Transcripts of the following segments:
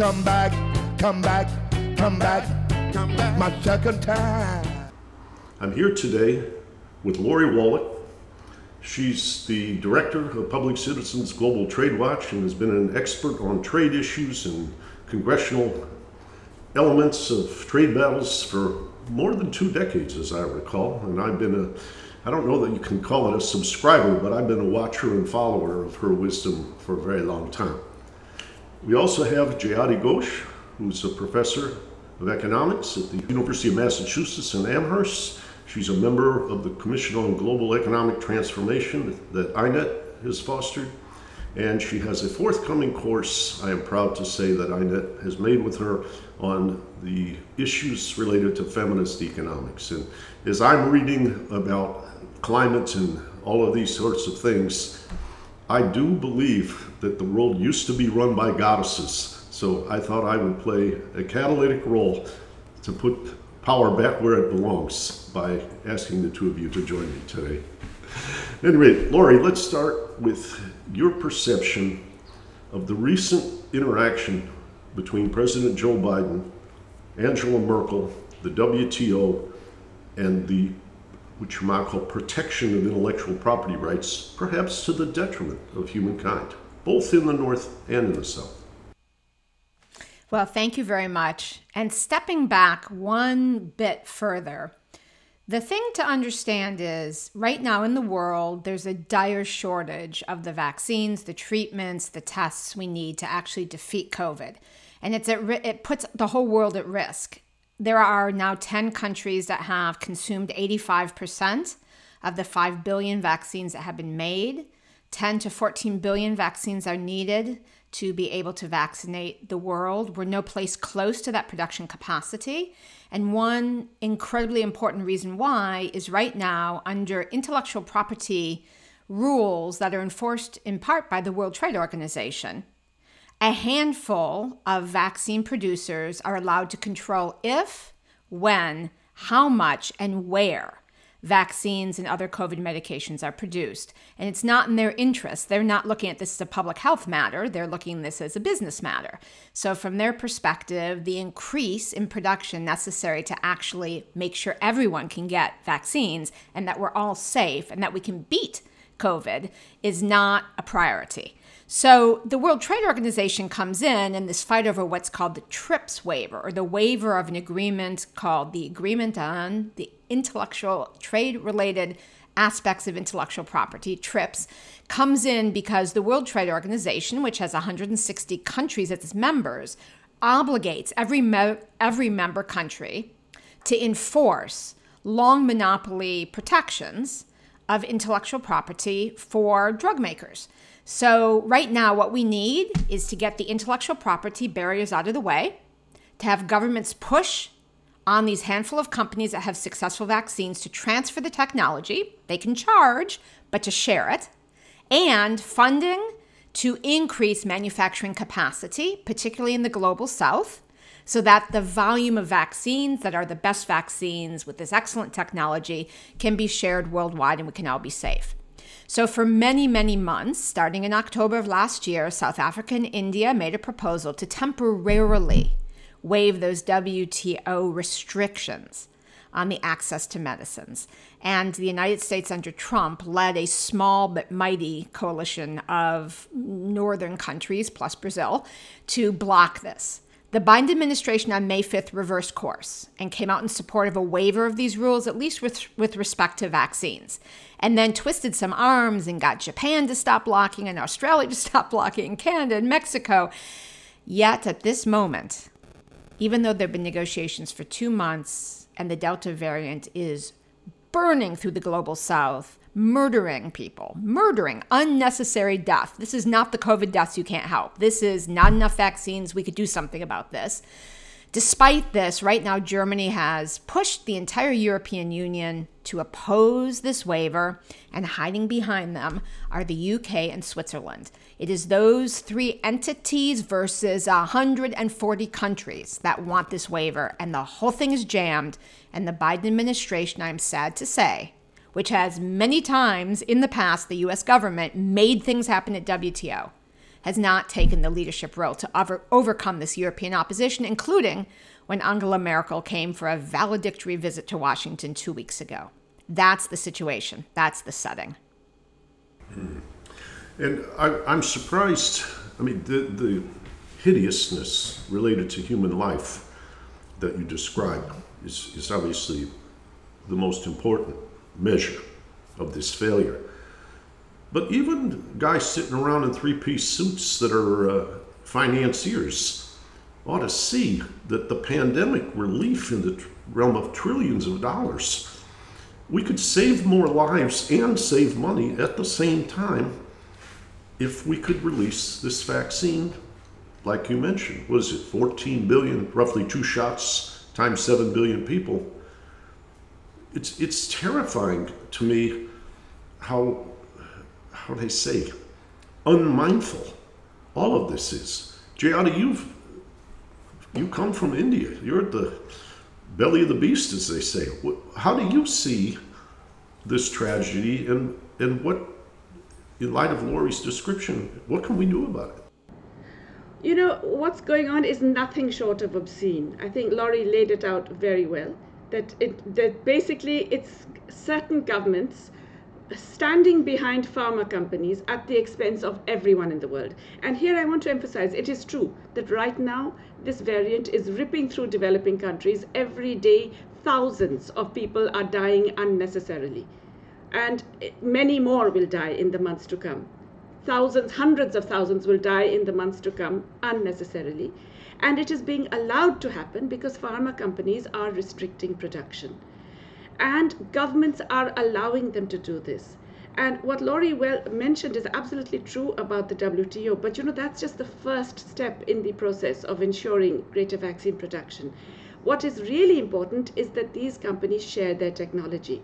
Come back, come back, come back. Come back. My second time. I'm here today with Lori Wallach. She's the director of Public Citizen's Global Trade Watch and has been an expert on trade issues and congressional elements of trade battles for more than two decades, as I recall. And I've been a, I don't know that you can call it a subscriber, but I've been a watcher and follower of her wisdom for a very long time. We also have Jayati Ghosh, who's a professor of economics at the University of Massachusetts in Amherst. She's a member of the Commission on Global Economic Transformation that INET has fostered. And she has a forthcoming course, I am proud to say, that INET has made with her on the issues related to feminist economics. And as I'm reading about climate and all of these sorts of things, I do believe that the world used to be run by goddesses. So I thought I would play a catalytic role to put power back where it belongs by asking the two of you to join me today. Anyway, Lori, let's start with your perception of the recent interaction between President Joe Biden, Angela Merkel, the WTO, and the which you might call protection of intellectual property rights, perhaps to the detriment of humankind, both in the North and in the South. Well, thank you very much. And stepping back one bit further, the thing to understand is right now in the world, there's a dire shortage of the vaccines, the treatments, the tests we need to actually defeat COVID. And it's at, it puts the whole world at risk. There are now 10 countries that have consumed 85% of the 5 billion vaccines that have been made. 10 to 14 billion vaccines are needed to be able to vaccinate the world. We're no place close to that production capacity. And one incredibly important reason why is right now, under intellectual property rules that are enforced in part by the World Trade Organization, a handful of vaccine producers are allowed to control if, when, how much, and where vaccines and other COVID medications are produced. And it's not in their interest. They're not looking at this as a public health matter, they're looking at this as a business matter. So, from their perspective, the increase in production necessary to actually make sure everyone can get vaccines and that we're all safe and that we can beat COVID is not a priority. So the World Trade Organization comes in in this fight over what's called the TRIPS waiver, or the waiver of an agreement called the Agreement on the Intellectual Trade Related Aspects of Intellectual Property, TRIPS, comes in because the World Trade Organization, which has 160 countries as its members, obligates every, me- every member country to enforce long monopoly protections of intellectual property for drug makers. So, right now, what we need is to get the intellectual property barriers out of the way, to have governments push on these handful of companies that have successful vaccines to transfer the technology. They can charge, but to share it, and funding to increase manufacturing capacity, particularly in the global south, so that the volume of vaccines that are the best vaccines with this excellent technology can be shared worldwide and we can all be safe. So, for many, many months, starting in October of last year, South Africa and India made a proposal to temporarily waive those WTO restrictions on the access to medicines. And the United States under Trump led a small but mighty coalition of northern countries, plus Brazil, to block this. The Biden administration on May 5th reversed course and came out in support of a waiver of these rules, at least with, with respect to vaccines, and then twisted some arms and got Japan to stop blocking and Australia to stop blocking Canada and Mexico. Yet at this moment, even though there have been negotiations for two months and the Delta variant is burning through the global south, murdering people, murdering, unnecessary death. This is not the COVID deaths you can't help. This is not enough vaccines. We could do something about this. Despite this, right now, Germany has pushed the entire European Union to oppose this waiver, and hiding behind them are the UK and Switzerland. It is those three entities versus 140 countries that want this waiver, and the whole thing is jammed. And the Biden administration, I'm sad to say, which has many times in the past, the US government made things happen at WTO has not taken the leadership role to over- overcome this European opposition, including when Angela Merkel came for a valedictory visit to Washington two weeks ago. That's the situation. That's the setting. Hmm. And I, I'm surprised. I mean, the, the hideousness related to human life that you describe is, is obviously the most important measure of this failure. But even guys sitting around in three piece suits that are uh, financiers ought to see that the pandemic relief in the realm of trillions of dollars, we could save more lives and save money at the same time if we could release this vaccine, like you mentioned. What is it, 14 billion, roughly two shots times 7 billion people? It's, it's terrifying to me how how do they say, unmindful all of this is. Jayati, you've you come from India. You're at the belly of the beast, as they say. How do you see this tragedy, and and what, in light of Lori's description, what can we do about it? You know what's going on is nothing short of obscene. I think Lori laid it out very well. That it that basically it's certain governments standing behind pharma companies at the expense of everyone in the world. And here I want to emphasize it is true that right now this variant is ripping through developing countries. Every day, thousands of people are dying unnecessarily. And many more will die in the months to come. Thousands, hundreds of thousands will die in the months to come unnecessarily. And it is being allowed to happen because pharma companies are restricting production and governments are allowing them to do this. And what Lori well mentioned is absolutely true about the WTO, but you know that's just the first step in the process of ensuring greater vaccine production. What is really important is that these companies share their technology.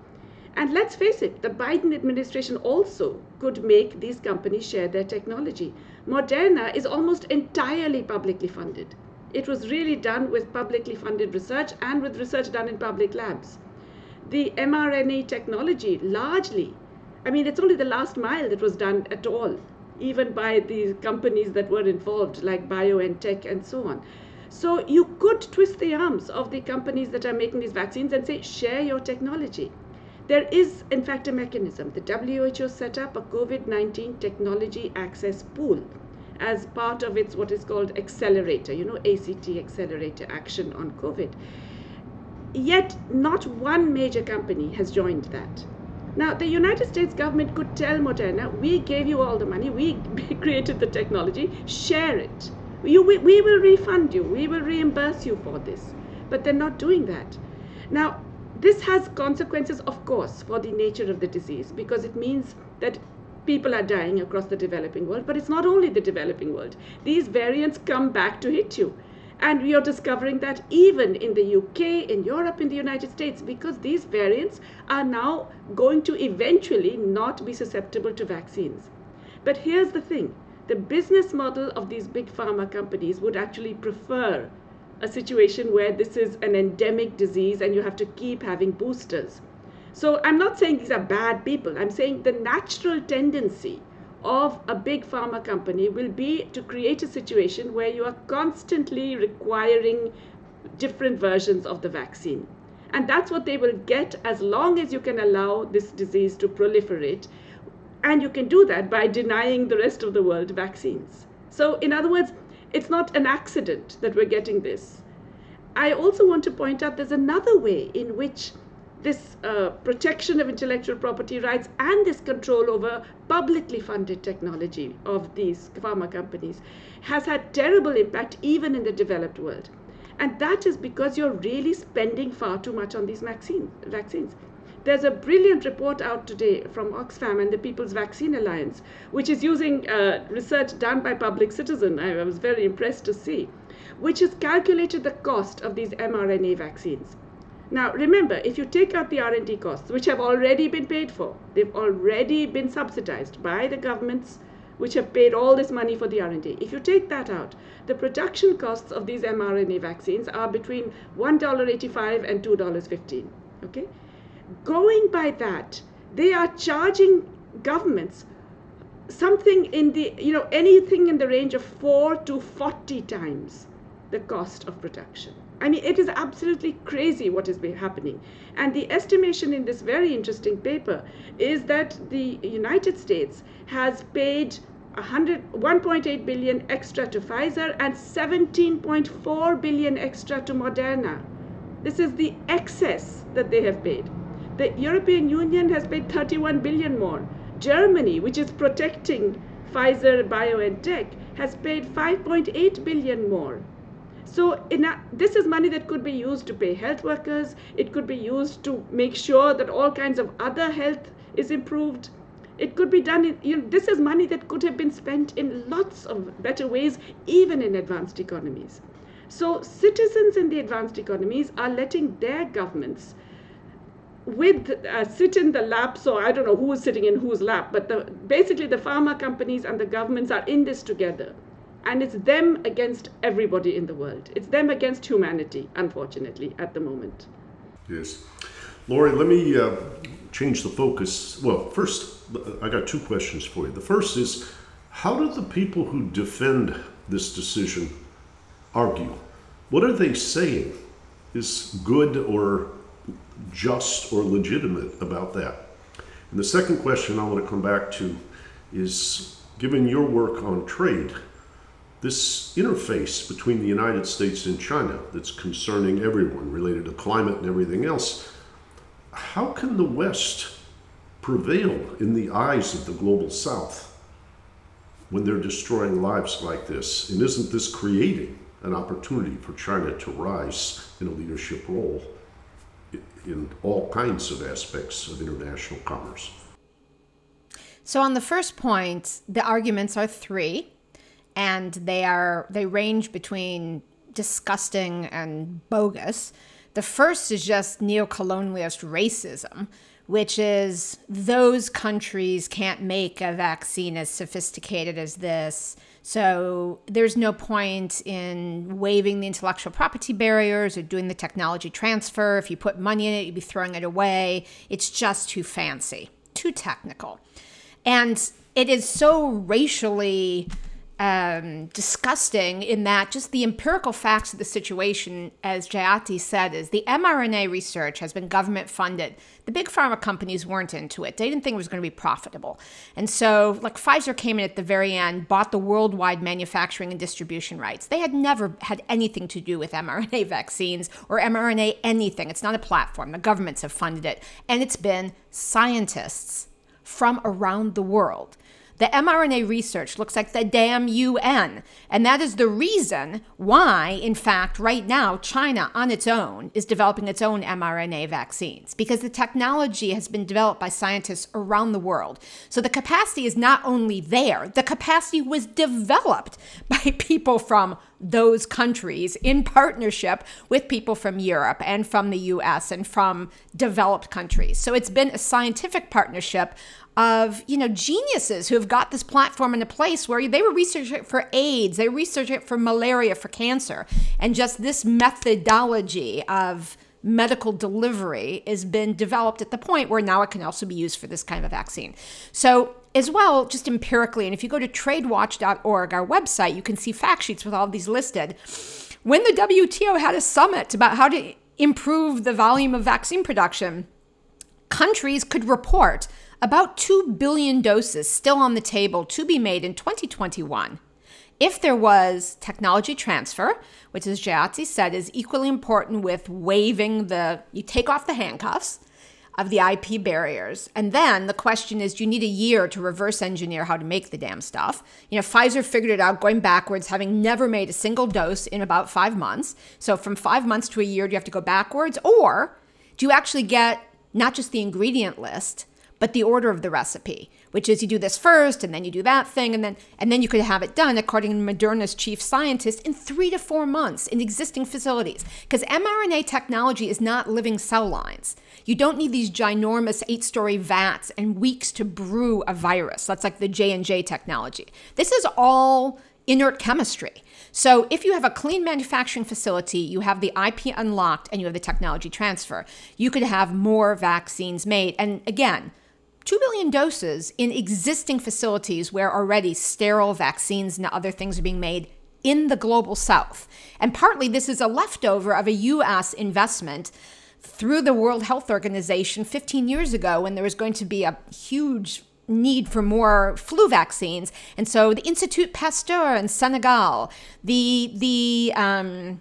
And let's face it, the Biden administration also could make these companies share their technology. Moderna is almost entirely publicly funded. It was really done with publicly funded research and with research done in public labs the mRNA technology largely, I mean, it's only the last mile that was done at all, even by the companies that were involved, like BioNTech and so on. So you could twist the arms of the companies that are making these vaccines and say, share your technology. There is, in fact, a mechanism. The WHO set up a COVID 19 technology access pool as part of its what is called accelerator, you know, ACT accelerator action on COVID. Yet, not one major company has joined that. Now, the United States government could tell Moderna, we gave you all the money, we created the technology, share it. You, we, we will refund you, we will reimburse you for this. But they're not doing that. Now, this has consequences, of course, for the nature of the disease because it means that people are dying across the developing world. But it's not only the developing world, these variants come back to hit you. And we are discovering that even in the UK, in Europe, in the United States, because these variants are now going to eventually not be susceptible to vaccines. But here's the thing the business model of these big pharma companies would actually prefer a situation where this is an endemic disease and you have to keep having boosters. So I'm not saying these are bad people, I'm saying the natural tendency of a big pharma company will be to create a situation where you are constantly requiring different versions of the vaccine. And that's what they will get as long as you can allow this disease to proliferate. And you can do that by denying the rest of the world vaccines. So, in other words, it's not an accident that we're getting this. I also want to point out there's another way in which this uh, protection of intellectual property rights and this control over publicly funded technology of these pharma companies has had terrible impact even in the developed world. And that is because you're really spending far too much on these vaccine, vaccines. there's a brilliant report out today from Oxfam and the People's Vaccine Alliance, which is using uh, research done by Public Citizen. I, I was very impressed to see, which has calculated the cost of these mRNA vaccines. Now, remember, if you take out the R&D costs, which have already been paid for, they've already been subsidized by the governments which have paid all this money for the R&D. If you take that out, the production costs of these mRNA vaccines are between $1.85 and $2.15. Okay? Going by that, they are charging governments something in the, you know, anything in the range of 4 to 40 times the cost of production. I mean, it is absolutely crazy what is happening. And the estimation in this very interesting paper is that the United States has paid 1.8 billion extra to Pfizer and 17.4 billion extra to Moderna. This is the excess that they have paid. The European Union has paid 31 billion more. Germany, which is protecting Pfizer BioNTech, has paid 5.8 billion more. So a, this is money that could be used to pay health workers. It could be used to make sure that all kinds of other health is improved. It could be done in, you know, this is money that could have been spent in lots of better ways, even in advanced economies. So citizens in the advanced economies are letting their governments with uh, sit in the lap so i don't know who is sitting in whose lap but the, basically the pharma companies and the governments are in this together and it's them against everybody in the world. It's them against humanity, unfortunately, at the moment. Yes. Lori, let me uh, change the focus. Well, first, I got two questions for you. The first is how do the people who defend this decision argue? What are they saying is good or just or legitimate about that? And the second question I want to come back to is given your work on trade, this interface between the United States and China that's concerning everyone related to climate and everything else, how can the West prevail in the eyes of the global South when they're destroying lives like this? And isn't this creating an opportunity for China to rise in a leadership role in all kinds of aspects of international commerce? So, on the first point, the arguments are three and they are they range between disgusting and bogus. The first is just neo-colonialist racism, which is those countries can't make a vaccine as sophisticated as this. So there's no point in waiving the intellectual property barriers or doing the technology transfer. If you put money in it, you'd be throwing it away. It's just too fancy, too technical. And it is so racially um, disgusting in that just the empirical facts of the situation, as Jayati said, is the mRNA research has been government funded. The big pharma companies weren't into it. They didn't think it was going to be profitable. And so, like Pfizer came in at the very end, bought the worldwide manufacturing and distribution rights. They had never had anything to do with mRNA vaccines or mRNA anything. It's not a platform. The governments have funded it. And it's been scientists from around the world the mRNA research looks like the damn UN. And that is the reason why, in fact, right now, China on its own is developing its own mRNA vaccines because the technology has been developed by scientists around the world. So the capacity is not only there, the capacity was developed by people from those countries in partnership with people from Europe and from the US and from developed countries. So it's been a scientific partnership of you know geniuses who have got this platform in a place where they were researching it for AIDS, they researched it for malaria, for cancer, and just this methodology of medical delivery has been developed at the point where now it can also be used for this kind of vaccine. So as well, just empirically, and if you go to tradewatch.org, our website, you can see fact sheets with all of these listed. When the WTO had a summit about how to improve the volume of vaccine production, countries could report about 2 billion doses still on the table to be made in 2021. If there was technology transfer, which as Jayati said is equally important with waiving the, you take off the handcuffs of the IP barriers. And then the question is, do you need a year to reverse engineer how to make the damn stuff? You know, Pfizer figured it out going backwards, having never made a single dose in about five months. So from five months to a year, do you have to go backwards? Or do you actually get not just the ingredient list, but the order of the recipe, which is you do this first and then you do that thing and then and then you could have it done according to Moderna's chief scientist in 3 to 4 months in existing facilities because mRNA technology is not living cell lines. You don't need these ginormous 8-story vats and weeks to brew a virus. That's like the J&J technology. This is all inert chemistry. So if you have a clean manufacturing facility, you have the IP unlocked and you have the technology transfer, you could have more vaccines made. And again, 2 billion doses in existing facilities where already sterile vaccines and other things are being made in the global south. And partly this is a leftover of a US investment through the World Health Organization 15 years ago when there was going to be a huge need for more flu vaccines. And so the Institut Pasteur in Senegal, the the um,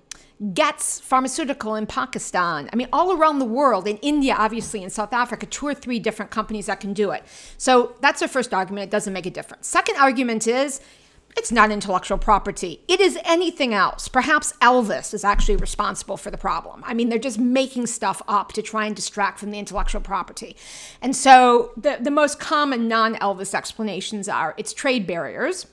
Getz Pharmaceutical in Pakistan. I mean, all around the world, in India, obviously, in South Africa, two or three different companies that can do it. So that's our first argument. It doesn't make a difference. Second argument is it's not intellectual property. It is anything else. Perhaps Elvis is actually responsible for the problem. I mean, they're just making stuff up to try and distract from the intellectual property. And so the, the most common non Elvis explanations are it's trade barriers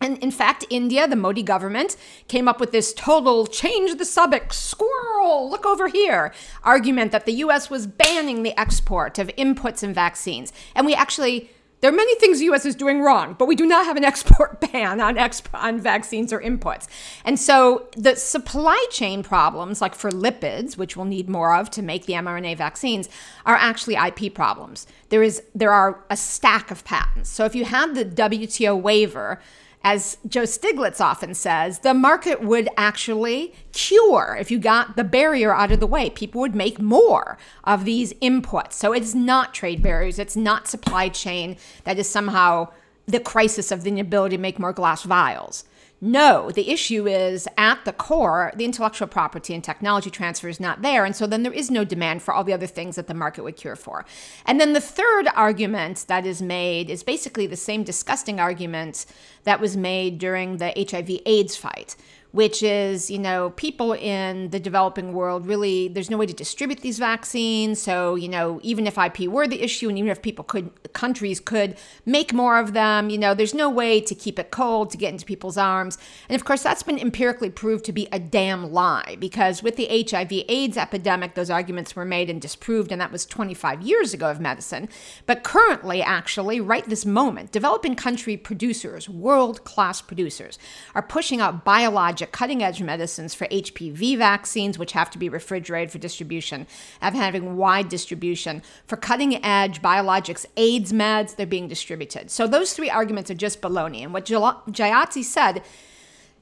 and in fact, India, the Modi government, came up with this total change the subject, squirrel, look over here argument that the US was banning the export of inputs and vaccines. And we actually, there are many things the US is doing wrong, but we do not have an export ban on, exp- on vaccines or inputs. And so the supply chain problems, like for lipids, which we'll need more of to make the mRNA vaccines, are actually IP problems. There, is, there are a stack of patents. So if you have the WTO waiver, as Joe Stiglitz often says, the market would actually cure if you got the barrier out of the way. People would make more of these inputs. So it's not trade barriers, it's not supply chain that is somehow the crisis of the inability to make more glass vials. No, the issue is at the core, the intellectual property and technology transfer is not there. And so then there is no demand for all the other things that the market would cure for. And then the third argument that is made is basically the same disgusting argument that was made during the HIV AIDS fight, which is, you know, people in the developing world really, there's no way to distribute these vaccines. So, you know, even if IP were the issue and even if people could, countries could make more of them, you know, there's no way to keep it cold, to get into people's arms. And of course, that's been empirically proved to be a damn lie because with the HIV AIDS epidemic, those arguments were made and disproved, and that was 25 years ago of medicine. But currently, actually, right this moment, developing country producers, world class producers, are pushing out biologic cutting edge medicines for HPV vaccines, which have to be refrigerated for distribution, of having wide distribution. For cutting edge biologics AIDS meds, they're being distributed. So those three arguments are just baloney. And what Jayati said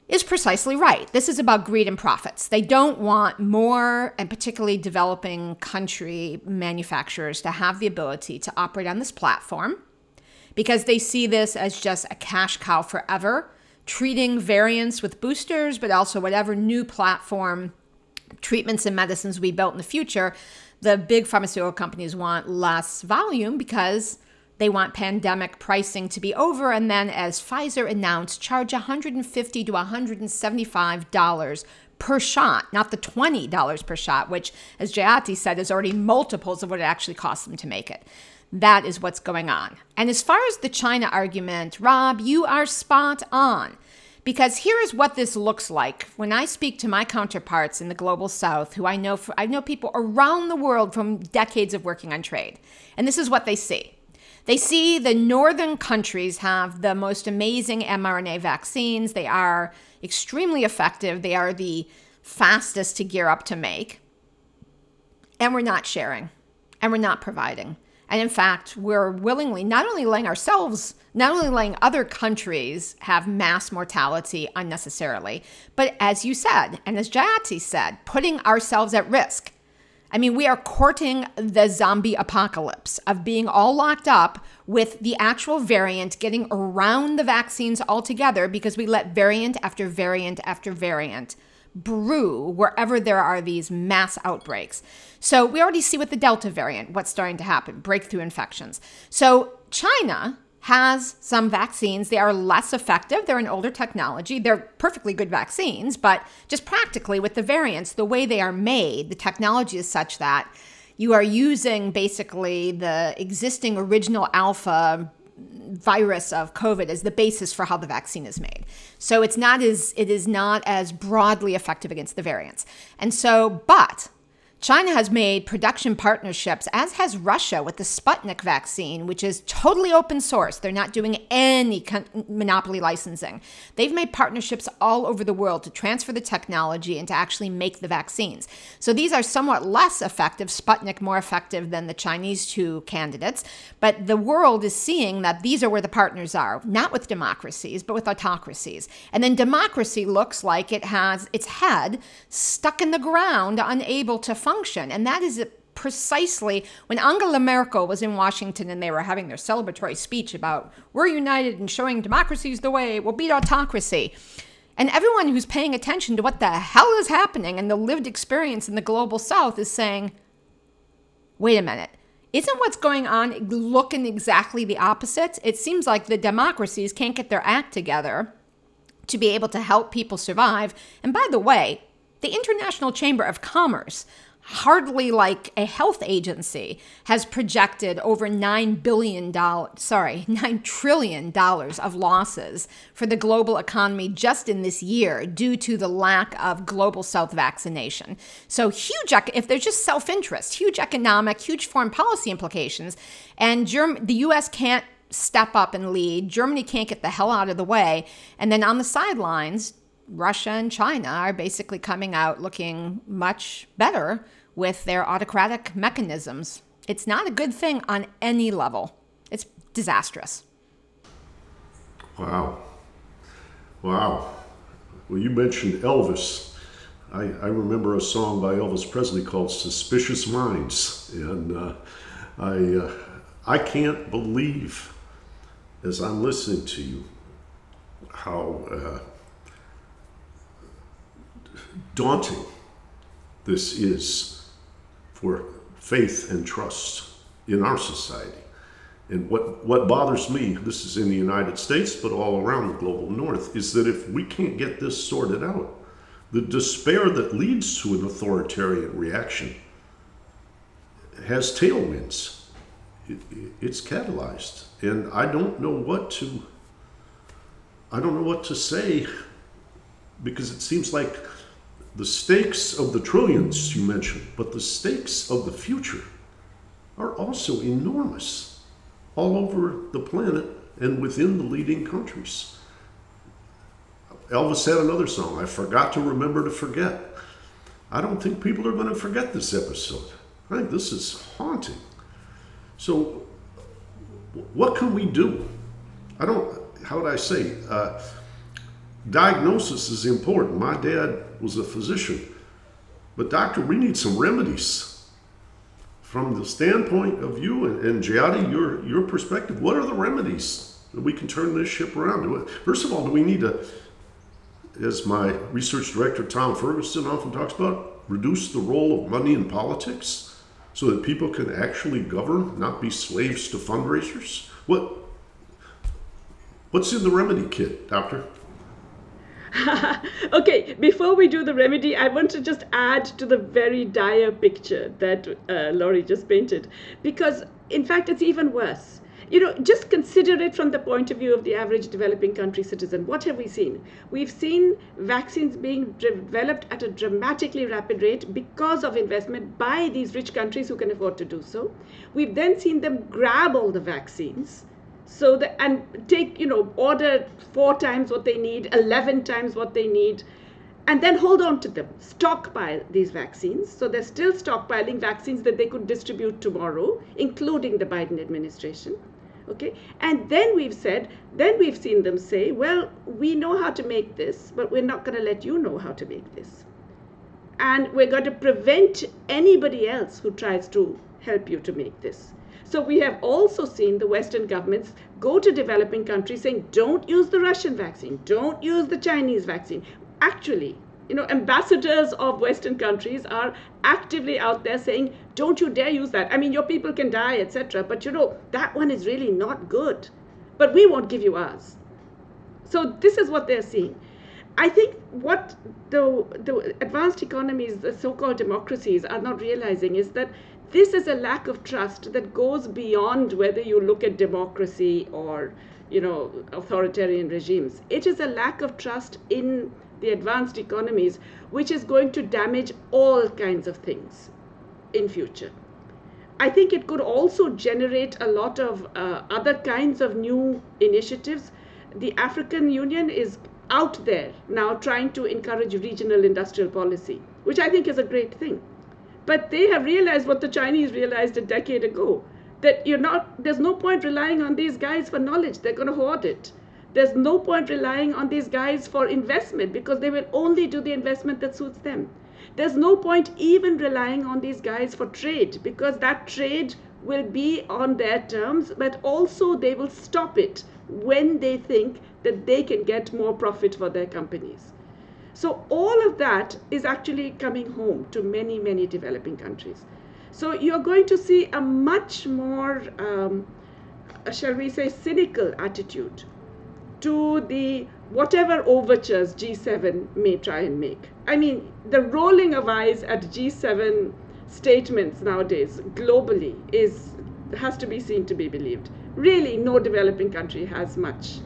is precisely right. This is about greed and profits. They don't want more, and particularly developing country manufacturers, to have the ability to operate on this platform because they see this as just a cash cow forever treating variants with boosters, but also whatever new platform treatments and medicines we built in the future, the big pharmaceutical companies want less volume because they want pandemic pricing to be over. And then, as Pfizer announced, charge 150 to $175 per shot, not the $20 per shot, which, as Jayati said, is already multiples of what it actually costs them to make it. That is what's going on. And as far as the China argument, Rob, you are spot on. Because here is what this looks like when I speak to my counterparts in the global south, who I know for, I know people around the world from decades of working on trade. And this is what they see. They see the northern countries have the most amazing mRNA vaccines. They are extremely effective. They are the fastest to gear up to make. And we're not sharing and we're not providing. And in fact, we're willingly not only letting ourselves, not only letting other countries have mass mortality unnecessarily, but as you said, and as Jayati said, putting ourselves at risk. I mean, we are courting the zombie apocalypse of being all locked up with the actual variant getting around the vaccines altogether because we let variant after variant after variant brew wherever there are these mass outbreaks. So we already see with the Delta variant what's starting to happen breakthrough infections. So China has some vaccines. They are less effective. They're an older technology. They're perfectly good vaccines, but just practically with the variants, the way they are made, the technology is such that you are using basically the existing original alpha virus of COVID as the basis for how the vaccine is made. So it's not as it is not as broadly effective against the variants. And so, but China has made production partnerships, as has Russia with the Sputnik vaccine, which is totally open source. They're not doing any con- monopoly licensing. They've made partnerships all over the world to transfer the technology and to actually make the vaccines. So these are somewhat less effective, Sputnik more effective than the Chinese two candidates. But the world is seeing that these are where the partners are, not with democracies, but with autocracies. And then democracy looks like it has its head stuck in the ground, unable to function function. And that is precisely when Angela Merkel was in Washington and they were having their celebratory speech about we're united and showing democracy is the way, we'll beat autocracy. And everyone who's paying attention to what the hell is happening and the lived experience in the global south is saying, wait a minute. Isn't what's going on looking exactly the opposite? It seems like the democracies can't get their act together to be able to help people survive. And by the way, the International Chamber of Commerce hardly like a health agency has projected over 9 billion dollars sorry 9 trillion dollars of losses for the global economy just in this year due to the lack of global south vaccination. So huge if there's just self-interest huge economic huge foreign policy implications and Germ- the US can't step up and lead Germany can't get the hell out of the way and then on the sidelines Russia and China are basically coming out looking much better with their autocratic mechanisms. It's not a good thing on any level. It's disastrous. Wow. Wow. Well, you mentioned Elvis. I, I remember a song by Elvis Presley called Suspicious Minds. And uh, I, uh, I can't believe, as I'm listening to you, how uh, daunting this is for faith and trust in our society. And what, what bothers me, this is in the United States, but all around the global north, is that if we can't get this sorted out, the despair that leads to an authoritarian reaction has tailwinds. It, it, it's catalyzed. And I don't know what to I don't know what to say because it seems like the stakes of the trillions you mentioned, but the stakes of the future are also enormous all over the planet and within the leading countries. Elvis had another song, I Forgot to Remember to Forget. I don't think people are going to forget this episode. I think this is haunting. So, what can we do? I don't, how would I say? Uh, diagnosis is important. My dad was a physician. But, doctor, we need some remedies. From the standpoint of you and, and Jayati, your, your perspective, what are the remedies that we can turn this ship around? First of all, do we need to, as my research director Tom Ferguson often talks about, reduce the role of money in politics so that people can actually govern, not be slaves to fundraisers? What, what's in the remedy kit, doctor? okay, before we do the remedy, I want to just add to the very dire picture that uh, Lori just painted, because in fact, it's even worse. You know, just consider it from the point of view of the average developing country citizen. What have we seen? We've seen vaccines being developed at a dramatically rapid rate because of investment by these rich countries who can afford to do so. We've then seen them grab all the vaccines so that and take you know order four times what they need 11 times what they need and then hold on to them. Stockpile these vaccines. So they're still stockpiling vaccines that they could distribute tomorrow including the biden administration okay? And then we've said then we've seen them say well we know how to make this but we're not going to let you know how to make this. And we're going to prevent anybody else who tries to help you to make this so we have also seen the Western governments go to developing countries saying, don't use the Russian vaccine, don't use the Chinese vaccine. Actually, you know, ambassadors of Western countries are actively out there saying, don't you dare use that. I mean, your people can die, etc. But you know, that one is really not good. But we won't give you ours. So this is what they're seeing. I think what the, the advanced economies, the so called democracies, are not realizing is that this is a lack of trust that goes beyond whether you look at democracy or you know authoritarian regimes. It is a lack of trust in the advanced economies which is going to damage all kinds of things in future. I think it could also generate a lot of uh, other kinds of new initiatives. The african union is out there now trying to encourage regional industrial policy which i think is a great thing but they have realized what the Chinese realized a decade ago that you're not, there's no point relying on these guys for knowledge. They're going to hoard it. There's no point relying on these guys for investment because they will only do the investment that suits them. There's no point even relying on these guys for trade because that trade will be on their terms, but also they will stop it when they think that they can get more profit for their companies. So all of that is actually coming home to many, many developing countries. So you're going to see a much more, um, shall we say, cynical attitude to the whatever overtures G7 may try and make. I mean, the rolling of eyes at G7 statements nowadays globally is has to be seen to be believed. Really, no developing country has much,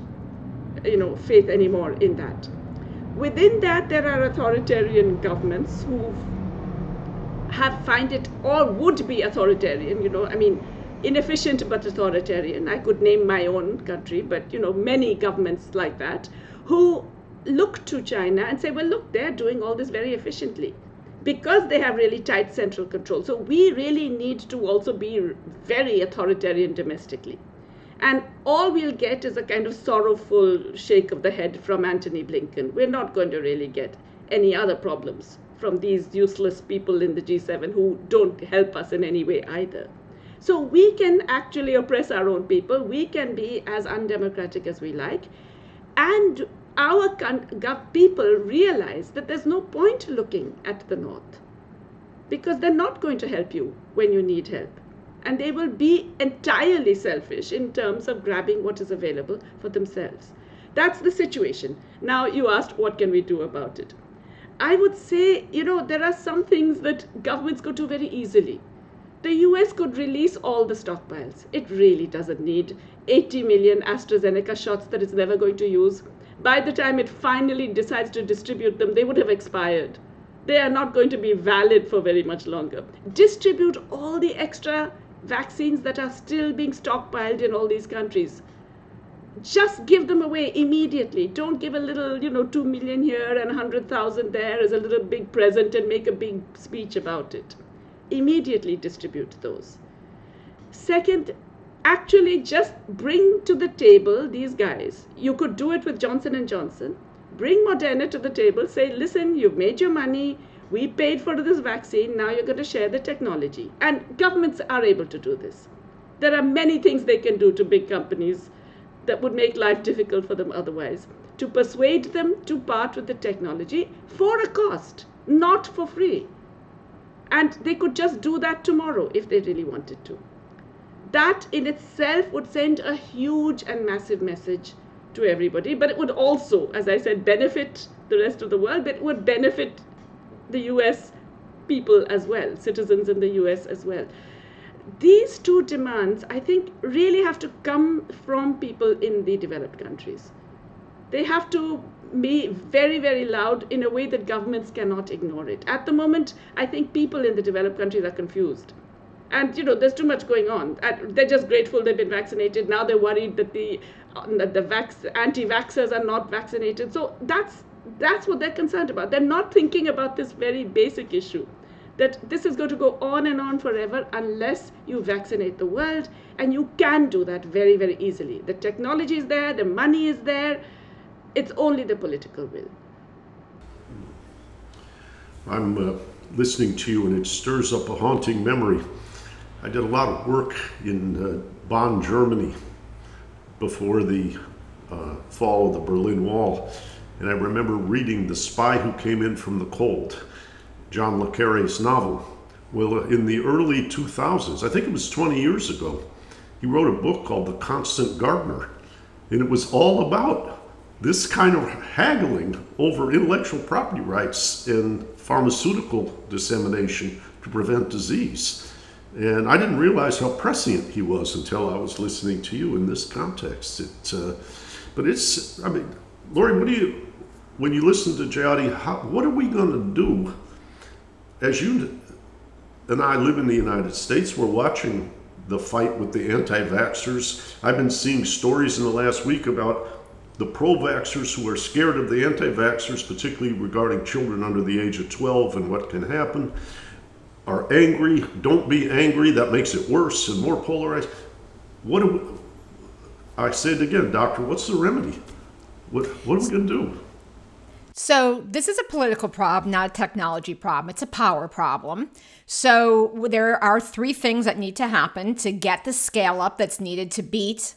you know, faith anymore in that. Within that, there are authoritarian governments who have find it or would be authoritarian. You know, I mean, inefficient but authoritarian. I could name my own country, but you know, many governments like that who look to China and say, well, look, they're doing all this very efficiently because they have really tight central control. So we really need to also be very authoritarian domestically. And all we'll get is a kind of sorrowful shake of the head from Antony Blinken. We're not going to really get any other problems from these useless people in the G7 who don't help us in any way either. So we can actually oppress our own people. We can be as undemocratic as we like. And our people realize that there's no point looking at the North because they're not going to help you when you need help and they will be entirely selfish in terms of grabbing what is available for themselves. That's the situation. Now, you asked, what can we do about it? I would say, you know, there are some things that governments could do very easily. The US could release all the stockpiles. It really doesn't need 80 million AstraZeneca shots that it's never going to use. By the time it finally decides to distribute them, they would have expired. They are not going to be valid for very much longer. Distribute all the extra vaccines that are still being stockpiled in all these countries. Just give them away immediately. Don't give a little, you know, 2 million here and 100,000 there as a little big present and make a big speech about it. Immediately distribute those. Second, actually just bring to the table these guys. You could do it with Johnson & Johnson. Bring Moderna to the table, say, listen, you've made your money, we paid for this vaccine, now you're going to share the technology. And governments are able to do this. There are many things they can do to big companies that would make life difficult for them otherwise. To persuade them to part with the technology for a cost, not for free. And they could just do that tomorrow if they really wanted to. That in itself would send a huge and massive message to everybody, but it would also, as I said, benefit the rest of the world, but it would benefit the US people as well, citizens in the US as well. These two demands, I think, really have to come from people in the developed countries. They have to be very, very loud in a way that governments cannot ignore it. At the moment, I think people in the developed countries are confused. And you know, there's too much going on. They're just grateful they've been vaccinated. Now they're worried that the uh, that the vax- anti-vaxxers are not vaccinated. So that's that's what they're concerned about. They're not thinking about this very basic issue that this is going to go on and on forever unless you vaccinate the world. And you can do that very, very easily. The technology is there, the money is there, it's only the political will. I'm uh, listening to you and it stirs up a haunting memory. I did a lot of work in uh, Bonn, Germany before the uh, fall of the Berlin Wall. And I remember reading The Spy Who Came In From the Cold, John Le Carre's novel. Well, in the early 2000s, I think it was 20 years ago, he wrote a book called The Constant Gardener. And it was all about this kind of haggling over intellectual property rights and pharmaceutical dissemination to prevent disease. And I didn't realize how prescient he was until I was listening to you in this context. It, uh, but it's, I mean, Lori, what do you, when you listen to Jayati, how, what are we going to do? As you and I live in the United States, we're watching the fight with the anti vaxxers. I've been seeing stories in the last week about the pro vaxxers who are scared of the anti vaxxers, particularly regarding children under the age of 12 and what can happen, are angry. Don't be angry, that makes it worse and more polarized. What do we, I say it again, doctor, what's the remedy? What, what are we going to do? So, this is a political problem, not a technology problem. It's a power problem. So, there are three things that need to happen to get the scale up that's needed to beat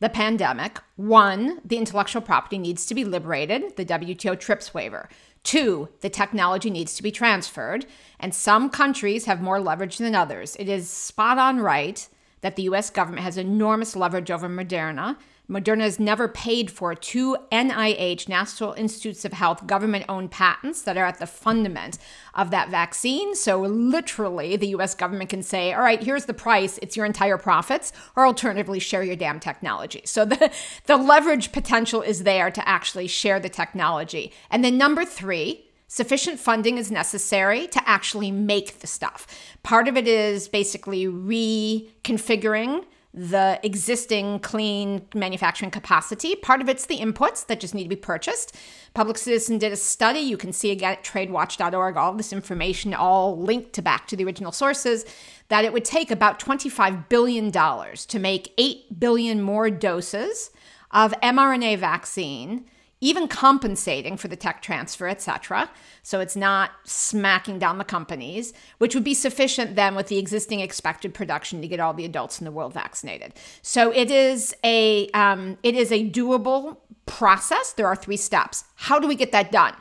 the pandemic. One, the intellectual property needs to be liberated, the WTO TRIPS waiver. Two, the technology needs to be transferred. And some countries have more leverage than others. It is spot on right that the US government has enormous leverage over Moderna Moderna has never paid for two NIH, National Institutes of Health, government owned patents that are at the fundament of that vaccine. So, literally, the US government can say, all right, here's the price, it's your entire profits, or alternatively, share your damn technology. So, the, the leverage potential is there to actually share the technology. And then, number three, sufficient funding is necessary to actually make the stuff. Part of it is basically reconfiguring the existing clean manufacturing capacity. Part of it's the inputs that just need to be purchased. Public Citizen did a study. You can see again at tradewatch.org all this information, all linked to back to the original sources, that it would take about $25 billion to make 8 billion more doses of mRNA vaccine even compensating for the tech transfer, etc. So it's not smacking down the companies, which would be sufficient then with the existing expected production to get all the adults in the world vaccinated. So it is a um, it is a doable process. There are three steps. How do we get that done?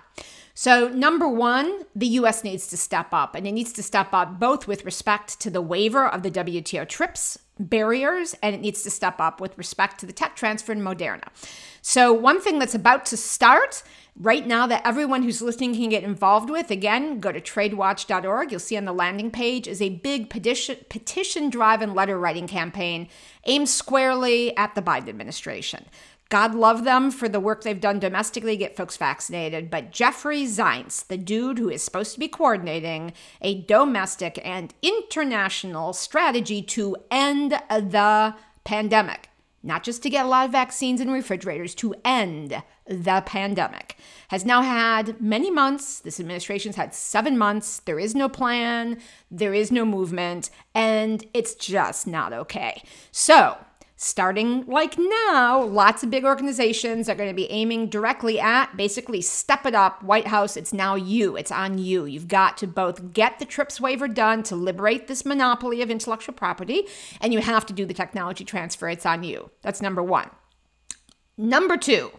So, number one, the US needs to step up, and it needs to step up both with respect to the waiver of the WTO TRIPS barriers, and it needs to step up with respect to the tech transfer in Moderna. So, one thing that's about to start right now that everyone who's listening can get involved with, again, go to tradewatch.org. You'll see on the landing page is a big petition, petition drive and letter writing campaign aimed squarely at the Biden administration. God love them for the work they've done domestically get folks vaccinated. But Jeffrey Zients, the dude who is supposed to be coordinating a domestic and international strategy to end the pandemic, not just to get a lot of vaccines and refrigerators, to end the pandemic, has now had many months. This administration's had seven months. There is no plan, there is no movement, and it's just not okay. So, starting like now, lots of big organizations are going to be aiming directly at basically step it up. White House, it's now you. It's on you. You've got to both get the TRIPS waiver done to liberate this monopoly of intellectual property, and you have to do the technology transfer. It's on you. That's number one. Number two,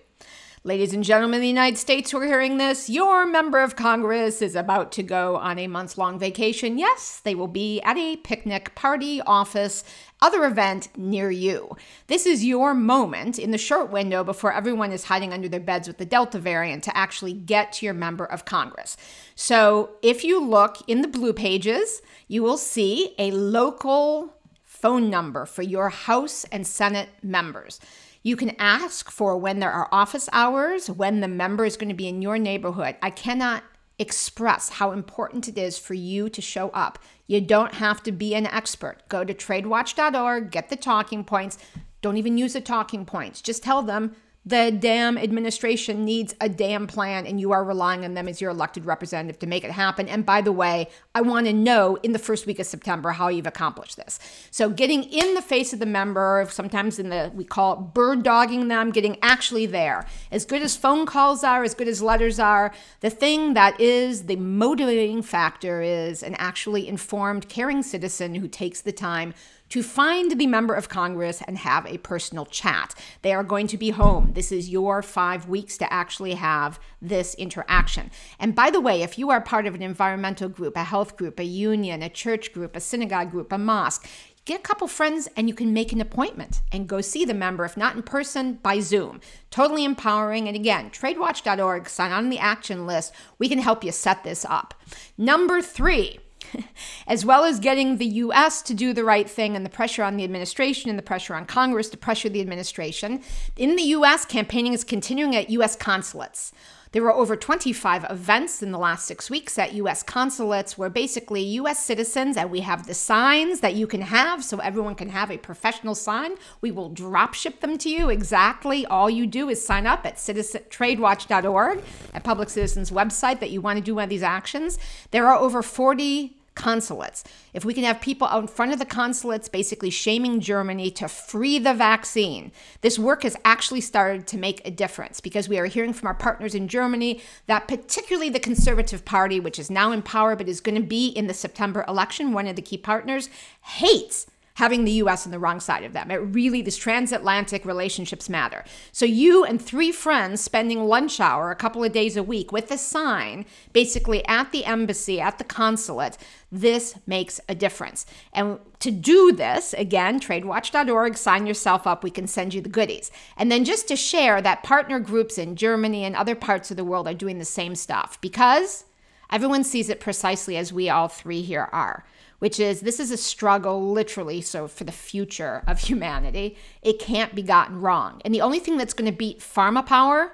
Ladies and gentlemen of the United States who are hearing this, your member of Congress is about to go on a months long vacation. Yes, they will be at a picnic, party, office, other event near you. This is your moment in the short window before everyone is hiding under their beds with the Delta variant to actually get to your member of Congress. So if you look in the blue pages, you will see a local phone number for your House and Senate members. You can ask for when there are office hours, when the member is going to be in your neighborhood. I cannot express how important it is for you to show up. You don't have to be an expert. Go to tradewatch.org, get the talking points. Don't even use the talking points. Just tell them the damn administration needs a damn plan, and you are relying on them as your elected representative to make it happen. And by the way, I want to know in the first week of September how you've accomplished this. So, getting in the face of the member, sometimes in the we call it bird dogging them, getting actually there. As good as phone calls are, as good as letters are, the thing that is the motivating factor is an actually informed, caring citizen who takes the time to find the member of Congress and have a personal chat. They are going to be home. This is your five weeks to actually have this interaction. And by the way, if you are part of an environmental group, a health group, a union, a church group, a synagogue group, a mosque, get a couple friends and you can make an appointment and go see the member, if not in person, by Zoom. Totally empowering. And again, tradewatch.org, sign on the action list. We can help you set this up. Number three, as well as getting the US to do the right thing and the pressure on the administration and the pressure on Congress to pressure the administration. In the US, campaigning is continuing at US consulates. There were over 25 events in the last six weeks at US consulates where basically US citizens, and we have the signs that you can have so everyone can have a professional sign. We will drop ship them to you exactly. All you do is sign up at citizen, tradewatch.org, at Public Citizen's website that you want to do one of these actions. There are over 40 consulates. If we can have people out in front of the consulates basically shaming Germany to free the vaccine, this work has actually started to make a difference because we are hearing from our partners in Germany that particularly the Conservative Party, which is now in power but is going to be in the September election, one of the key partners, hates having the US on the wrong side of them. It really, these transatlantic relationships matter. So you and three friends spending lunch hour a couple of days a week with a sign, basically at the embassy, at the consulate, this makes a difference. And to do this, again, tradewatch.org, sign yourself up. We can send you the goodies. And then just to share that partner groups in Germany and other parts of the world are doing the same stuff because everyone sees it precisely as we all three here are which is this is a struggle literally so for the future of humanity. It can't be gotten wrong. And the only thing that's going to beat pharma power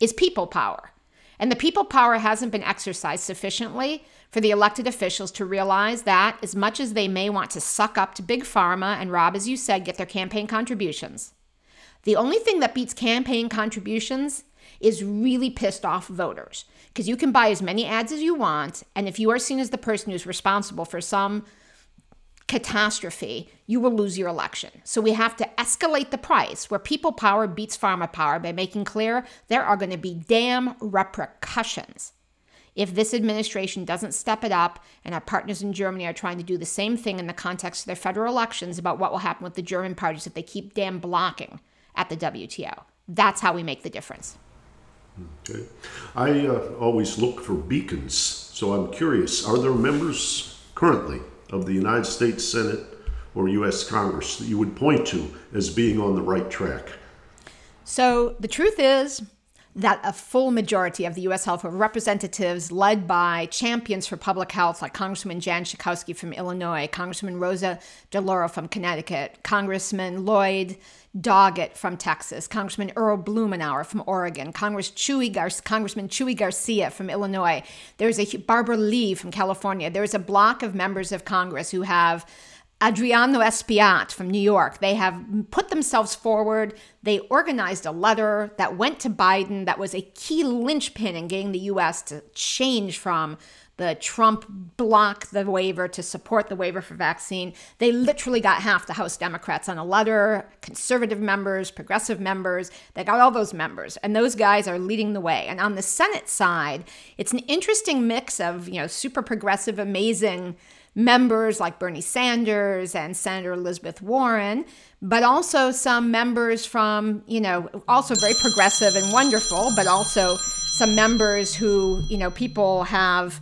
is people power. And the people power hasn't been exercised sufficiently for the elected officials to realize that as much as they may want to suck up to big pharma and rob as you said get their campaign contributions. The only thing that beats campaign contributions is really pissed off voters because you can buy as many ads as you want. And if you are seen as the person who's responsible for some catastrophe, you will lose your election. So we have to escalate the price where people power beats pharma power by making clear there are going to be damn repercussions if this administration doesn't step it up and our partners in Germany are trying to do the same thing in the context of their federal elections about what will happen with the German parties if they keep damn blocking at the WTO. That's how we make the difference. Okay. I uh, always look for beacons, so I'm curious are there members currently of the United States Senate or U.S. Congress that you would point to as being on the right track? So the truth is, that a full majority of the U.S. House of Representatives, led by champions for public health like Congresswoman Jan Schakowsky from Illinois, Congresswoman Rosa DeLauro from Connecticut, Congressman Lloyd Doggett from Texas, Congressman Earl Blumenauer from Oregon, Congress Chuy Gar- Congressman Chuy Garcia from Illinois. There's a Barbara Lee from California. There's a block of members of Congress who have Adriano Espaillat from New York. They have put themselves forward. They organized a letter that went to Biden that was a key linchpin in getting the U.S. to change from the Trump block the waiver to support the waiver for vaccine. They literally got half the House Democrats on a letter, conservative members, progressive members. They got all those members, and those guys are leading the way. And on the Senate side, it's an interesting mix of, you know, super progressive, amazing members like Bernie Sanders and Senator Elizabeth Warren, but also some members from, you know, also very progressive and wonderful, but also some members who, you know, people have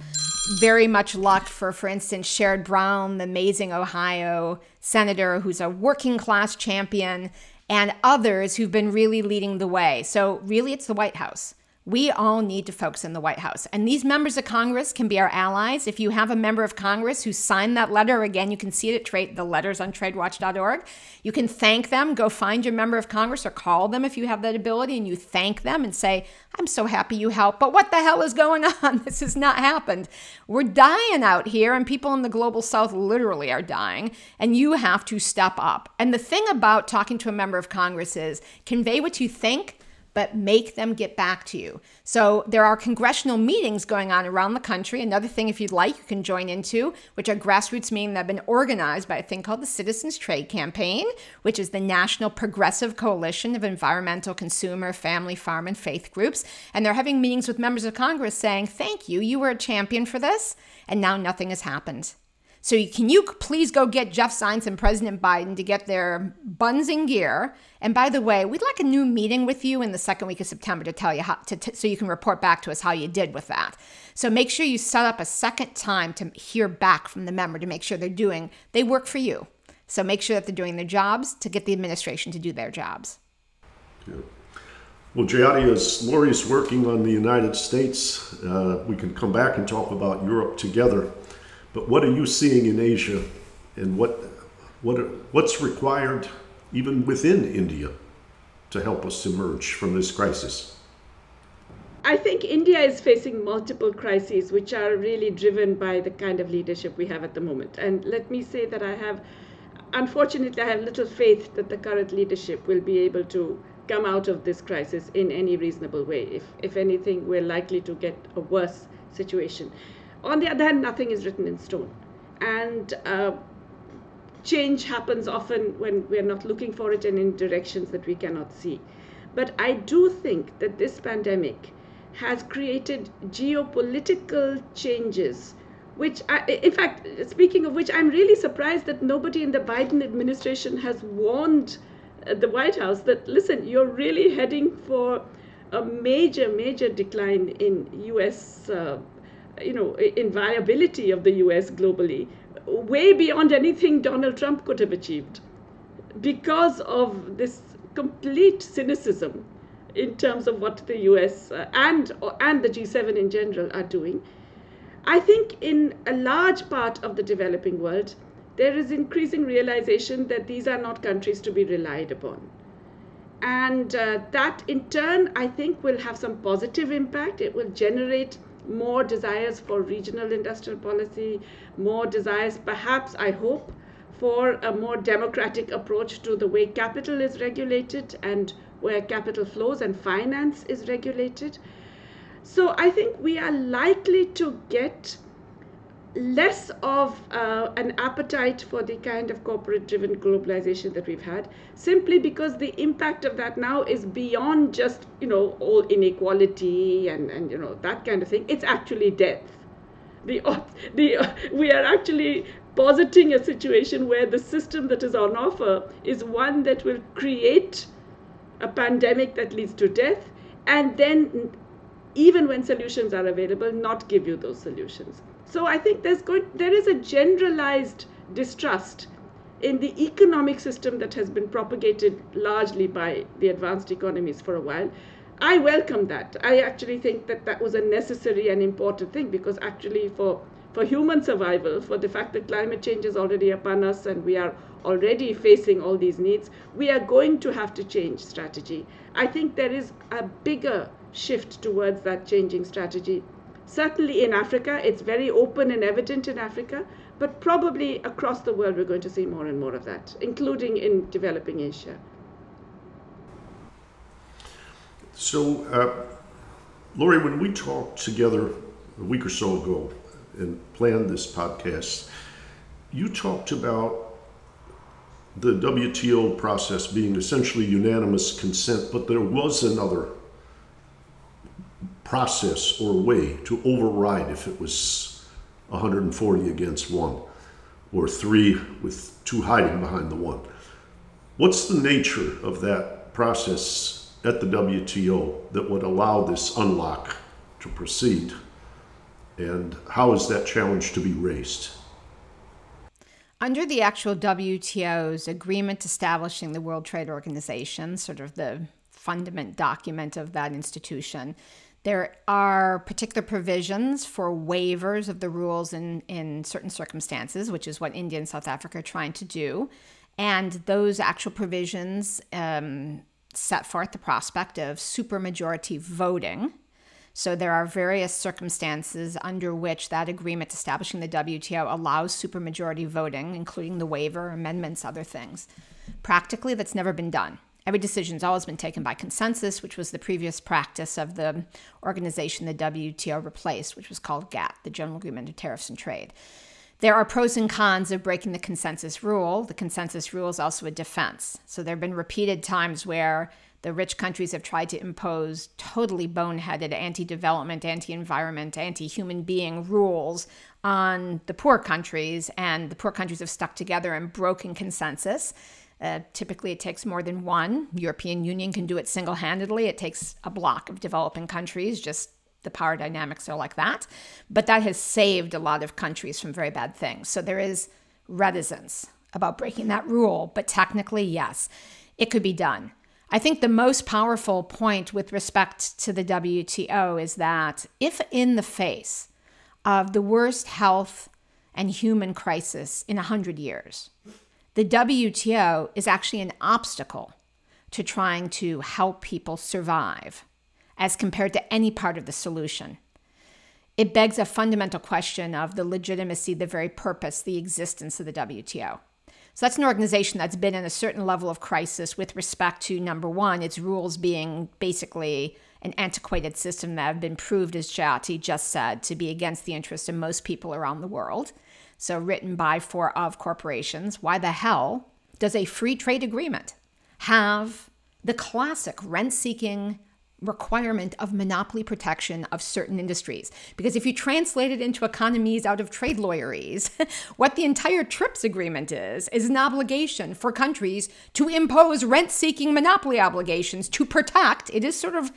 very much lucked for, for instance, Sherrod Brown, the amazing Ohio senator who's a working class champion, and others who've been really leading the way. So, really, it's the White House. We all need to focus in the White House. And these members of Congress can be our allies. If you have a member of Congress who signed that letter, again, you can see it at trade, the letters on tradewatch.org. You can thank them. Go find your member of Congress or call them if you have that ability and you thank them and say, I'm so happy you helped, but what the hell is going on? This has not happened. We're dying out here, and people in the global south literally are dying, and you have to step up. And the thing about talking to a member of Congress is convey what you think but make them get back to you. So there are congressional meetings going on around the country. Another thing, if you'd like, you can join into, which are grassroots meetings that have been organized by a thing called the Citizens Trade Campaign, which is the National Progressive Coalition of Environmental, Consumer, Family, Farm, and Faith groups. And they're having meetings with members of Congress saying, Thank you, you were a champion for this, and now nothing has happened. So can you please go get Jeff Zients and President Biden to get their buns in gear? And by the way, we'd like a new meeting with you in the second week of September to tell you how to, so you can report back to us how you did with that. So make sure you set up a second time to hear back from the member to make sure they're doing they work for you. So make sure that they're doing their jobs to get the administration to do their jobs. Yeah. Well, Jayati, as Lori's working on the United States, uh, we can come back and talk about Europe together. But what are you seeing in Asia, and what what what's required even within India to help us emerge from this crisis? I think India is facing multiple crises, which are really driven by the kind of leadership we have at the moment. And let me say that I have, unfortunately, I have little faith that the current leadership will be able to come out of this crisis in any reasonable way. If, if anything, we're likely to get a worse situation. On the other hand, nothing is written in stone. And uh, change happens often when we're not looking for it and in directions that we cannot see. But I do think that this pandemic has created geopolitical changes which I, in fact speaking of which i'm really surprised that nobody in the biden administration has warned uh, the white house that listen you're really heading for a major major decline in us uh, you know in viability of the us globally way beyond anything donald trump could have achieved because of this complete cynicism in terms of what the US uh, and and the G7 in general are doing. I think in a large part of the developing world, there is increasing realization that these are not countries to be relied upon. And uh, that in turn, I think, will have some positive impact. It will generate more desires for regional industrial policy, more desires, perhaps, I hope, for a more democratic approach to the way capital is regulated and where capital flows and finance is regulated. So I think we are likely to get less of uh, an appetite for the kind of corporate driven globalization that we've had simply because the impact of that now is beyond just you know all inequality and and you know that kind of thing. It's actually death. The the we are actually positing a situation where the system that is on offer is one that will create a pandemic that leads to death, and then even when solutions are available, not give you those solutions. So I think there's going, there is a generalized distrust in the economic system that has been propagated largely by the advanced economies for a while. I welcome that. I actually think that that was a necessary and important thing because actually for for human survival, for the fact that climate change is already upon us and we are already facing all these needs, we are going to have to change strategy. I think there is a bigger shift towards that changing strategy. Certainly in Africa, it's very open and evident in Africa, but probably across the world, we're going to see more and more of that, including in developing Asia. So, uh, Lori, when we talked together a week or so ago and planned this podcast, you talked about the WTO process being essentially unanimous consent, but there was another process or way to override if it was 140 against one or three with two hiding behind the one. What's the nature of that process at the WTO that would allow this unlock to proceed? And how is that challenge to be raised? Under the actual WTO's agreement establishing the World Trade Organization, sort of the fundament document of that institution, there are particular provisions for waivers of the rules in, in certain circumstances, which is what India and South Africa are trying to do. And those actual provisions um, set forth the prospect of supermajority voting so there are various circumstances under which that agreement establishing the WTO allows supermajority voting, including the waiver, amendments, other things. Practically, that's never been done. Every decision's always been taken by consensus, which was the previous practice of the organization the WTO replaced, which was called GATT, the General Agreement of Tariffs and Trade. There are pros and cons of breaking the consensus rule. The consensus rule is also a defense. So there have been repeated times where the rich countries have tried to impose totally boneheaded anti development, anti environment, anti human being rules on the poor countries, and the poor countries have stuck together and broken consensus. Uh, typically, it takes more than one. European Union can do it single handedly. It takes a block of developing countries. Just the power dynamics are like that. But that has saved a lot of countries from very bad things. So there is reticence about breaking that rule. But technically, yes, it could be done. I think the most powerful point with respect to the WTO is that if, in the face of the worst health and human crisis in 100 years. The WTO is actually an obstacle to trying to help people survive as compared to any part of the solution. It begs a fundamental question of the legitimacy, the very purpose, the existence of the WTO. So that's an organization that's been in a certain level of crisis with respect to number one, its rules being basically an antiquated system that have been proved, as Jayati just said, to be against the interests of most people around the world. So written by for of corporations. Why the hell does a free trade agreement have the classic rent seeking requirement of monopoly protection of certain industries. Because if you translate it into economies out of trade lawyeries, what the entire TRIPS agreement is, is an obligation for countries to impose rent seeking monopoly obligations to protect. It is sort of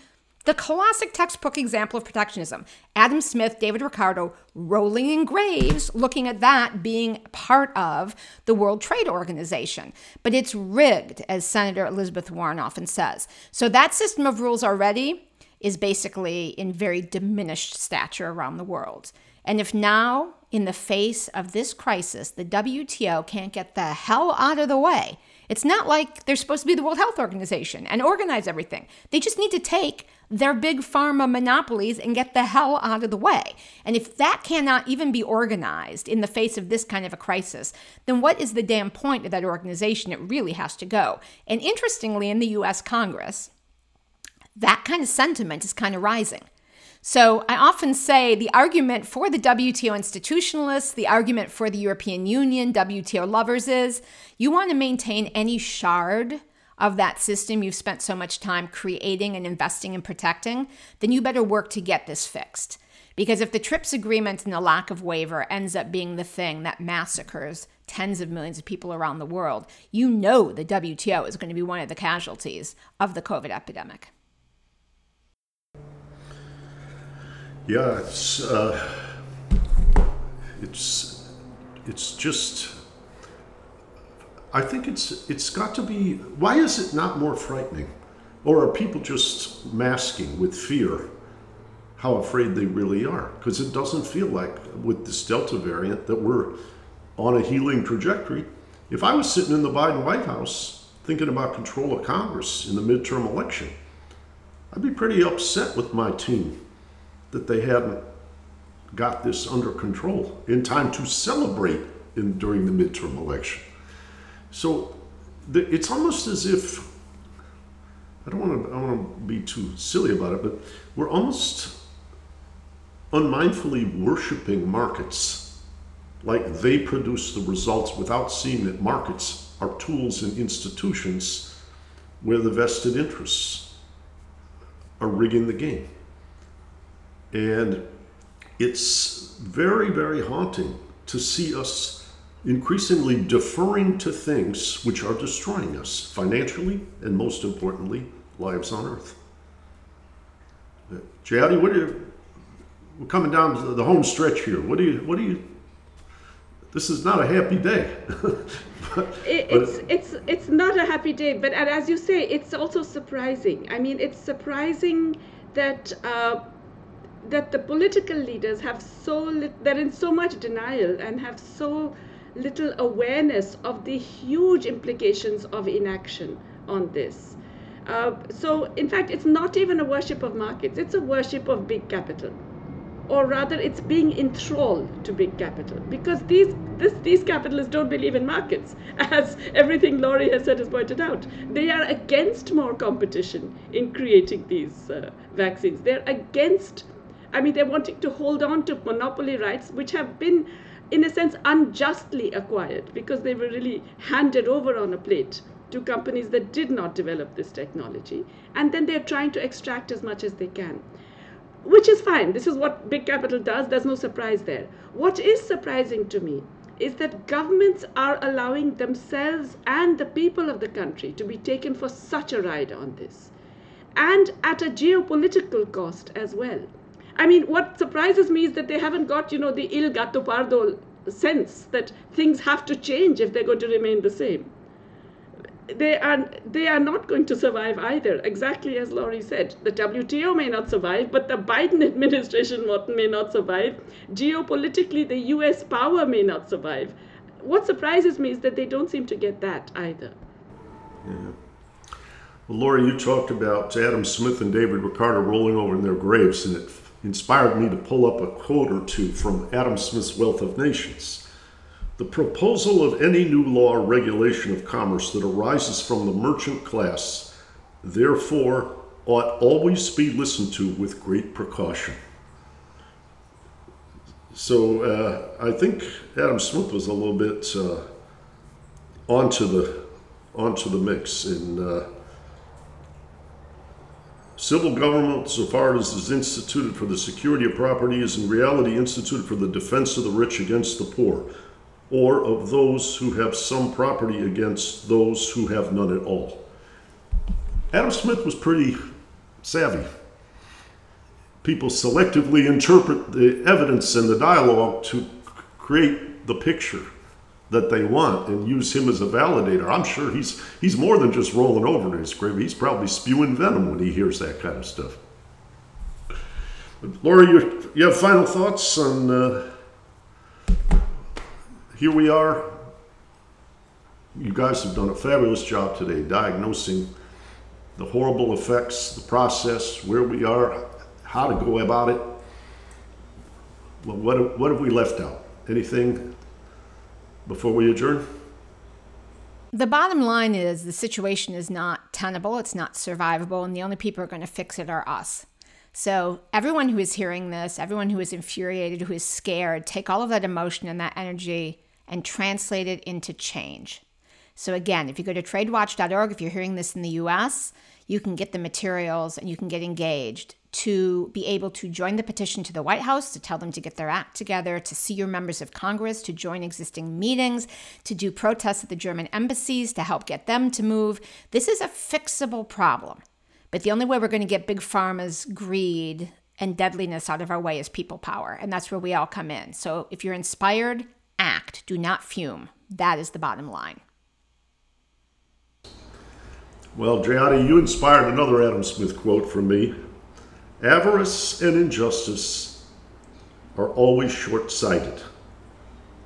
the classic textbook example of protectionism. Adam Smith, David Ricardo, rolling in graves, looking at that being part of the World Trade Organization. But it's rigged, as Senator Elizabeth Warren often says. So that system of rules already is basically in very diminished stature around the world. And if now, in the face of this crisis, the WTO can't get the hell out of the way, it's not like they're supposed to be the World Health Organization and organize everything. They just need to take their big pharma monopolies and get the hell out of the way. And if that cannot even be organized in the face of this kind of a crisis, then what is the damn point of that organization? It really has to go. And interestingly, in the US Congress, that kind of sentiment is kind of rising. So I often say the argument for the WTO institutionalists, the argument for the European Union, WTO lovers is you want to maintain any shard of that system you've spent so much time creating and investing and protecting, then you better work to get this fixed. Because if the TRIPS agreement and the lack of waiver ends up being the thing that massacres tens of millions of people around the world, you know the WTO is going to be one of the casualties of the COVID epidemic. Yeah, it's uh, it's it's just I think it's it's got to be. Why is it not more frightening, or are people just masking with fear how afraid they really are? Because it doesn't feel like with this Delta variant that we're on a healing trajectory. If I was sitting in the Biden White House thinking about control of Congress in the midterm election, I'd be pretty upset with my team that they hadn't got this under control in time to celebrate in, during the midterm election. So the, it's almost as if I don't want to I want to be too silly about it, but we're almost unmindfully worshiping markets like they produce the results without seeing that markets are tools and institutions where the vested interests are rigging the game. And it's very, very haunting to see us increasingly deferring to things which are destroying us financially and most importantly, lives on earth. Jayati, what are you, we're coming down to the home stretch here. What do you, what do you, this is not a happy day. but, it, it's, but, it's, it's not a happy day, but as you say, it's also surprising. I mean, it's surprising that uh, that the political leaders have so they're in so much denial and have so little awareness of the huge implications of inaction on this. Uh, so, in fact, it's not even a worship of markets, it's a worship of big capital. Or rather, it's being enthralled to big capital because these this, these capitalists don't believe in markets, as everything Lori has said has pointed out. They are against more competition in creating these uh, vaccines. They're against, I mean, they're wanting to hold on to monopoly rights, which have been in a sense, unjustly acquired because they were really handed over on a plate to companies that did not develop this technology. And then they're trying to extract as much as they can, which is fine. This is what big capital does. There's no surprise there. What is surprising to me is that governments are allowing themselves and the people of the country to be taken for such a ride on this, and at a geopolitical cost as well. I mean, what surprises me is that they haven't got, you know, the Il Gattopardo sense that things have to change if they're going to remain the same. they are they are not going to survive either. Exactly as Lori said, the WTO may not survive, but the Biden administration may not survive. Geopolitically, the U.S. power may not survive. What surprises me is that they don't seem to get that either. Yeah. Well, Lori, you talked about Adam Smith and David Ricardo rolling over in their graves, and it inspired me to pull up a quote or two from Adam Smith's Wealth of Nations. The proposal of any new law or regulation of commerce that arises from the merchant class, therefore, ought always be listened to with great precaution. So uh, I think Adam Smith was a little bit uh, onto the onto the mix in uh, civil government, so far as is instituted for the security of property, is in reality instituted for the defense of the rich against the poor or of those who have some property against those who have none at all. Adam Smith was pretty savvy. People selectively interpret the evidence and the dialogue to create the picture that they want and use him as a validator. I'm sure he's he's more than just rolling over in his grave. He's probably spewing venom when he hears that kind of stuff. But Laura, you, you have final thoughts on uh, here we are. You guys have done a fabulous job today diagnosing the horrible effects, the process, where we are, how to go about it. Well, what, what have we left out? Anything before we adjourn? The bottom line is the situation is not tenable, it's not survivable, and the only people who are going to fix it are us. So, everyone who is hearing this, everyone who is infuriated, who is scared, take all of that emotion and that energy and translate it into change. So, again, if you go to tradewatch.org, if you're hearing this in the US, you can get the materials and you can get engaged to be able to join the petition to the White House, to tell them to get their act together, to see your members of Congress, to join existing meetings, to do protests at the German embassies to help get them to move. This is a fixable problem. But the only way we're going to get big pharma's greed and deadliness out of our way is people power. And that's where we all come in. So if you're inspired, act, do not fume. That is the bottom line. Well, Jayati, you inspired another Adam Smith quote from me. Avarice and injustice are always short sighted.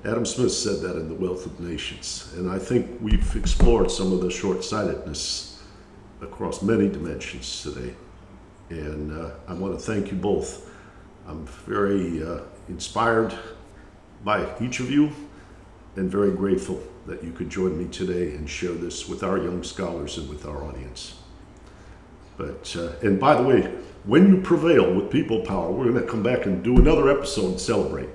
Adam Smith said that in The Wealth of Nations. And I think we've explored some of the short sightedness across many dimensions today. And uh, I want to thank you both. I'm very uh, inspired by each of you and very grateful that you could join me today and share this with our young scholars and with our audience. But, uh, and by the way, when you prevail with people power, we're going to come back and do another episode and celebrate.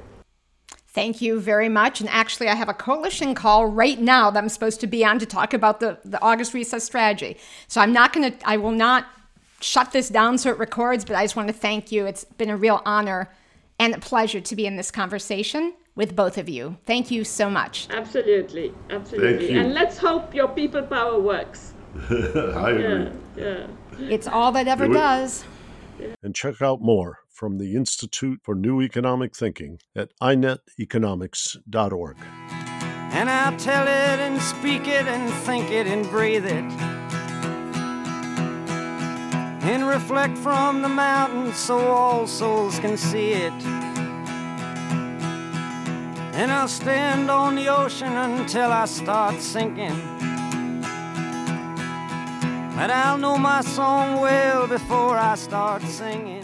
Thank you very much. And actually, I have a coalition call right now that I'm supposed to be on to talk about the, the August recess strategy. So I'm not going to, I will not shut this down so it records, but I just want to thank you. It's been a real honor and a pleasure to be in this conversation with both of you. Thank you so much. Absolutely, absolutely. And let's hope your people power works. I agree. Yeah, yeah. It's all that ever does. And check out more from the Institute for New Economic Thinking at ineteconomics.org. And I'll tell it and speak it and think it and breathe it. And reflect from the mountains so all souls can see it. And I'll stand on the ocean until I start sinking. But I'll know my song well before I start singing.